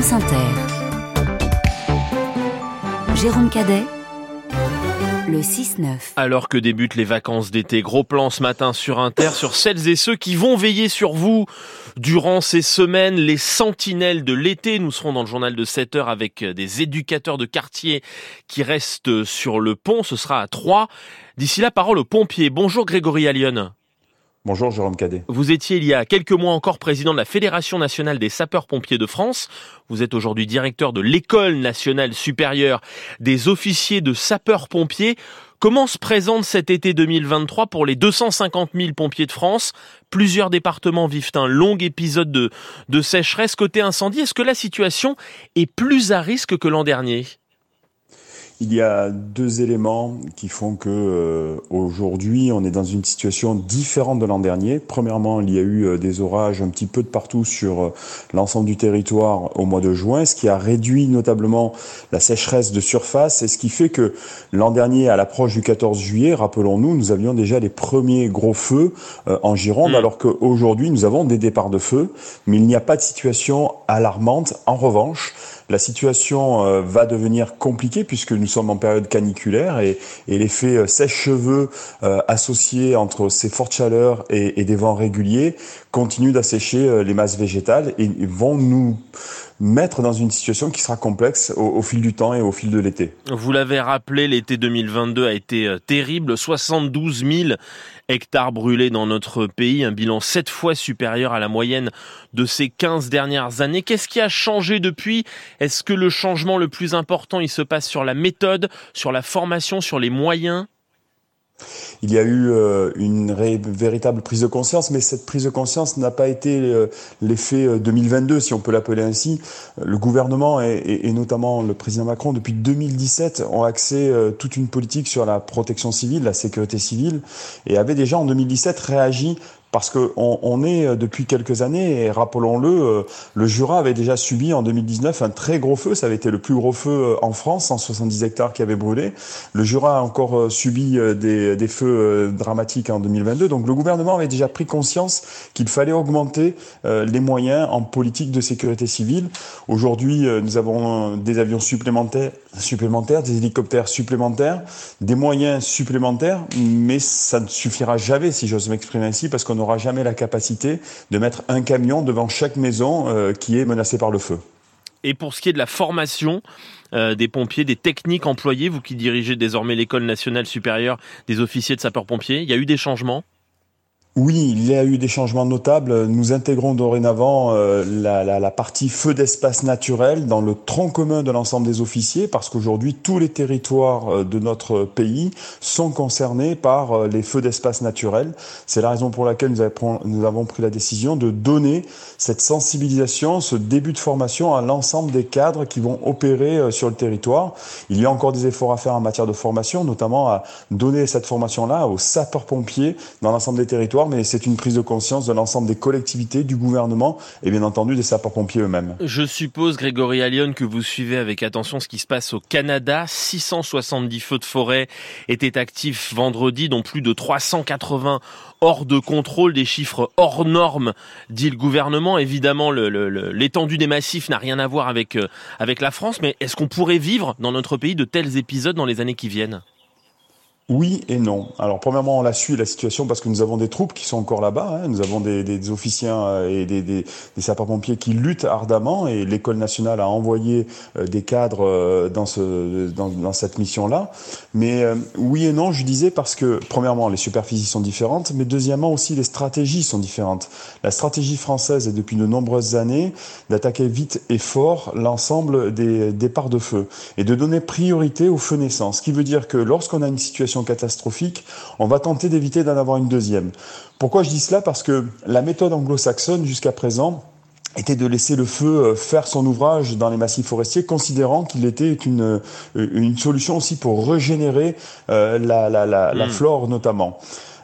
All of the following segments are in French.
Inter. Jérôme Cadet le 6-9. Alors que débutent les vacances d'été, gros plan ce matin sur Inter sur celles et ceux qui vont veiller sur vous durant ces semaines, les sentinelles de l'été. Nous serons dans le journal de 7 heures avec des éducateurs de quartier qui restent sur le pont. Ce sera à 3. D'ici là, parole aux pompiers. Bonjour Grégory Allion. Bonjour Jérôme Cadet. Vous étiez il y a quelques mois encore président de la Fédération nationale des sapeurs-pompiers de France. Vous êtes aujourd'hui directeur de l'École nationale supérieure des officiers de sapeurs-pompiers. Comment se présente cet été 2023 pour les 250 000 pompiers de France? Plusieurs départements vivent un long épisode de, de sécheresse côté incendie. Est-ce que la situation est plus à risque que l'an dernier? Il y a deux éléments qui font que euh, aujourd'hui on est dans une situation différente de l'an dernier. Premièrement, il y a eu euh, des orages un petit peu de partout sur euh, l'ensemble du territoire au mois de juin, ce qui a réduit notablement la sécheresse de surface et ce qui fait que l'an dernier, à l'approche du 14 juillet, rappelons-nous, nous avions déjà les premiers gros feux en Gironde, mm. alors qu'aujourd'hui nous avons des départs de feu, mais il n'y a pas de situation alarmante. En revanche, la situation euh, va devenir compliquée puisque nous sommes en période caniculaire et, l'effet euh, sèche-cheveux euh, associé entre ces fortes chaleurs et, des vents réguliers continue d'assécher les masses végétales et vont nous mettre dans une situation qui sera complexe au, fil du temps et au fil de l'été. Vous l'avez rappelé, l'été 2022 a été euh, terrible. 72 000 hectares brûlés dans notre pays, un bilan sept fois supérieur à la moyenne de ces 15 dernières années. Qu'est-ce qui a changé depuis? Est-ce que le changement le plus important, il se passe sur la méthode, sur la formation, sur les moyens? Il y a eu euh, une véritable prise de conscience, mais cette prise de conscience n'a pas été euh, l'effet 2022, euh, si on peut l'appeler ainsi. Le gouvernement et, notamment le président Macron, depuis 2017, ont axé toute une politique sur la protection civile, la sécurité civile, et avait déjà en 2017 réagi parce qu'on on est euh, depuis quelques années, et rappelons-le, euh, le Jura avait déjà subi en 2019 un très gros feu. Ça avait été le plus gros feu euh, en France, 170 hectares qui avaient brûlé. Le Jura a encore subi des, des feux dramatiques en 2022. Donc le gouvernement avait déjà pris conscience qu'il fallait augmenter les moyens en politique de sécurité civile. Aujourd'hui, nous avons des avions supplémentaires, supplémentaires, des hélicoptères supplémentaires, des moyens supplémentaires, mais ça ne suffira jamais, si j'ose m'exprimer ainsi, parce qu'on n'aura jamais la capacité de mettre un camion devant chaque maison euh, qui est menacée par le feu. Et pour ce qui est de la formation euh, des pompiers, des techniques employées, vous qui dirigez désormais l'école nationale supérieure des officiers de sapeurs-pompiers, il y a eu des changements? Oui, il y a eu des changements notables. Nous intégrons dorénavant euh, la, partie feu d'espace naturel dans le tronc commun de l'ensemble des officiers parce qu'aujourd'hui tous les territoires euh, de notre pays sont concernés par euh, les feux d'espace naturel. C'est la raison pour laquelle nous avons pris la décision de donner cette sensibilisation, ce début de formation à l'ensemble des cadres qui vont opérer sur le territoire. Il y a encore des efforts à faire en matière de formation, notamment à donner cette formation-là aux sapeurs-pompiers dans l'ensemble des territoires mais c'est une prise de conscience de l'ensemble des collectivités, du gouvernement et bien entendu des sapeurs-pompiers eux-mêmes. Je suppose, Grégory Allion, que vous suivez avec attention ce qui se passe au Canada. 670 feux de forêt étaient actifs vendredi, dont plus de 380 hors de contrôle, des chiffres hors normes, dit le gouvernement. Évidemment, l'étendue des massifs n'a rien à voir avec, euh, avec la France, mais est-ce qu'on pourrait vivre dans notre pays de tels épisodes dans les années qui viennent? Oui et non. Alors premièrement, on la suit la situation parce que nous avons des troupes qui sont encore là-bas. Hein. Nous avons des, des, officiers euh, et des, des, sapeurs-pompiers qui luttent ardemment et l'école nationale a envoyé euh, des cadres euh, dans, ce, dans, dans cette mission-là. Mais oui et non, je disais parce que premièrement, les superficies sont différentes, mais deuxièmement aussi les stratégies sont différentes. La stratégie française est depuis de nombreuses années d'attaquer vite et fort l'ensemble des départs de feu et de donner priorité aux feux naissants. Ce qui veut dire que lorsqu'on a une situation catastrophique, on va tenter d'éviter d'en avoir une deuxième. Pourquoi je dis cela? Parce que la méthode anglo-saxonne jusqu'à présent était de laisser le feu euh, faire son ouvrage dans les massifs forestiers, considérant qu'il était une, euh, une solution aussi pour régénérer euh, la, la, la, la, hmm. flore notamment.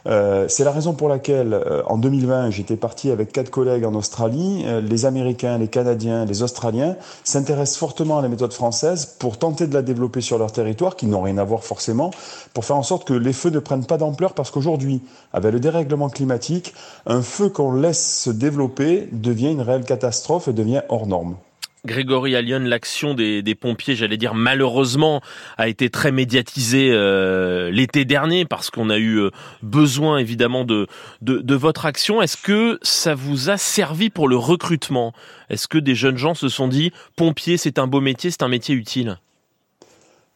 Euh, c'est la raison pour laquelle, euh, en 2020, j'étais parti avec quatre collègues en Australie. Euh, les Américains, les Canadiens, les Australiens s'intéressent fortement à la méthode française pour tenter de la développer sur leur territoire, qui n'ont rien à voir forcément, pour faire en sorte que les feux ne prennent pas d'ampleur, parce qu'aujourd'hui, avec le dérèglement climatique, un feu qu'on laisse se développer devient une réelle catastrophe et devient hors norme. Grégory Allion, l'action des, pompiers, j'allais dire malheureusement, a été très médiatisée euh, l'été dernier parce qu'on a eu euh, besoin évidemment de, de, votre action. Est-ce que ça vous a servi pour le recrutement? Est-ce que des jeunes gens se sont dit pompier, c'est un beau métier, c'est un métier utile?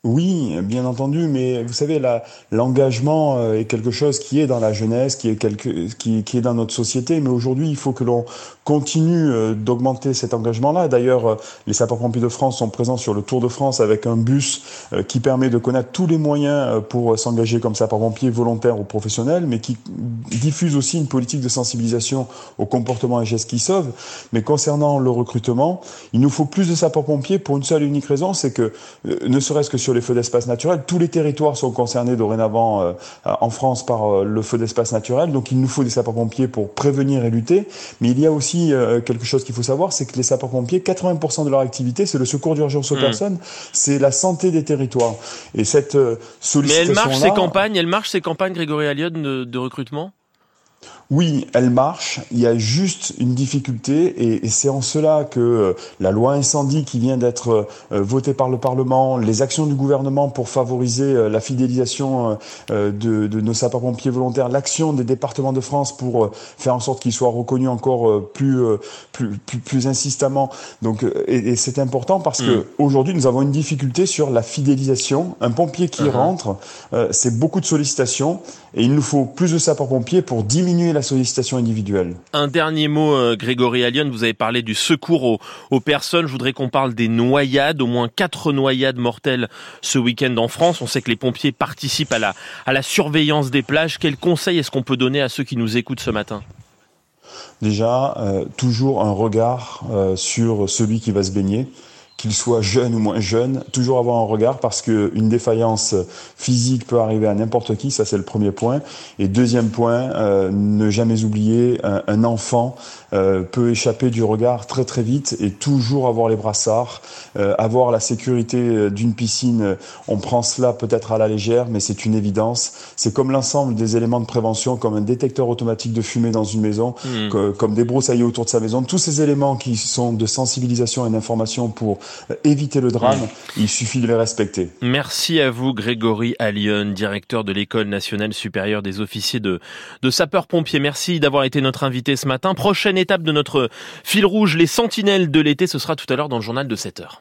Oui, bien entendu, mais vous savez, l'engagement euh, est quelque chose qui est dans la jeunesse, qui est, quelque, qui, est dans notre société, mais aujourd'hui, il faut que l'on continue euh, d'augmenter cet engagement-là. D'ailleurs, euh, les sapeurs-pompiers de France sont présents sur le Tour de France avec un bus qui permet de connaître tous les moyens pour s'engager comme sapeurs-pompiers volontaires ou professionnels, mais qui diffuse aussi une politique de sensibilisation au comportement et gestes qui sauvent. Mais concernant le recrutement, il nous faut plus de sapeurs-pompiers pour une seule et unique raison, c'est que, ne serait-ce que sur les feux d'espace naturel. Tous les territoires sont concernés dorénavant euh, en France par euh, le feu d'espace naturel. Donc il nous faut des sapeurs-pompiers pour prévenir et lutter. Mais il y a aussi euh, quelque chose qu'il faut savoir, c'est que les sapeurs-pompiers, 80% de leur activité, c'est le secours d'urgence aux hmm. personnes, c'est la santé des territoires. Et cette sollicitation Mais elle marche ces campagnes, elle marche ces campagnes, Grégory Alliot, de recrutement? Oui, elle marche. Il y a juste une difficulté et, c'est en cela que euh, la loi incendie qui vient d'être euh, votée par le Parlement, les actions du gouvernement pour favoriser euh, la fidélisation de, nos sapeurs-pompiers volontaires, l'action des départements de France pour faire en sorte qu'ils soient reconnus encore plus, plus, plus, insistamment. Donc, et, c'est important parce que mm. aujourd'hui nous avons une difficulté sur la fidélisation. Un pompier qui uh-huh. rentre, c'est beaucoup de sollicitations et il nous faut plus de sapeurs-pompiers pour diminuer la sollicitation individuelle. Un dernier mot, euh, Grégory Allion, vous avez parlé du secours aux, personnes. Je voudrais qu'on parle des noyades, au moins quatre noyades mortelles ce week-end en France. On sait que les pompiers participent à la, à la surveillance des plages. Quels conseils est-ce qu'on peut donner à ceux qui nous écoutent ce matin? Déjà, euh, toujours un regard euh, sur celui qui va se baigner qu'il soit jeune ou moins jeune, toujours avoir un regard parce que une défaillance physique peut arriver à n'importe qui, ça c'est le premier point. Et deuxième point, euh, ne jamais oublier, un, enfant euh, peut échapper du regard très très vite et toujours avoir les brassards, euh, avoir la sécurité d'une piscine. On prend cela peut-être à la légère, mais c'est une évidence. C'est comme l'ensemble des éléments de prévention, comme un détecteur automatique de fumée dans une maison, mmh. comme des broussailles autour de sa maison. Tous ces éléments qui sont de sensibilisation et d'information pour euh, éviter le drame, il suffit de les respecter. Merci à vous Grégory Allion, directeur de l'École nationale supérieure des officiers de, de sapeurs-pompiers. Merci d'avoir été notre invité ce matin. Prochaine étape de notre fil rouge, les sentinelles de l'été, ce sera tout à l'heure dans le journal de 7 heures.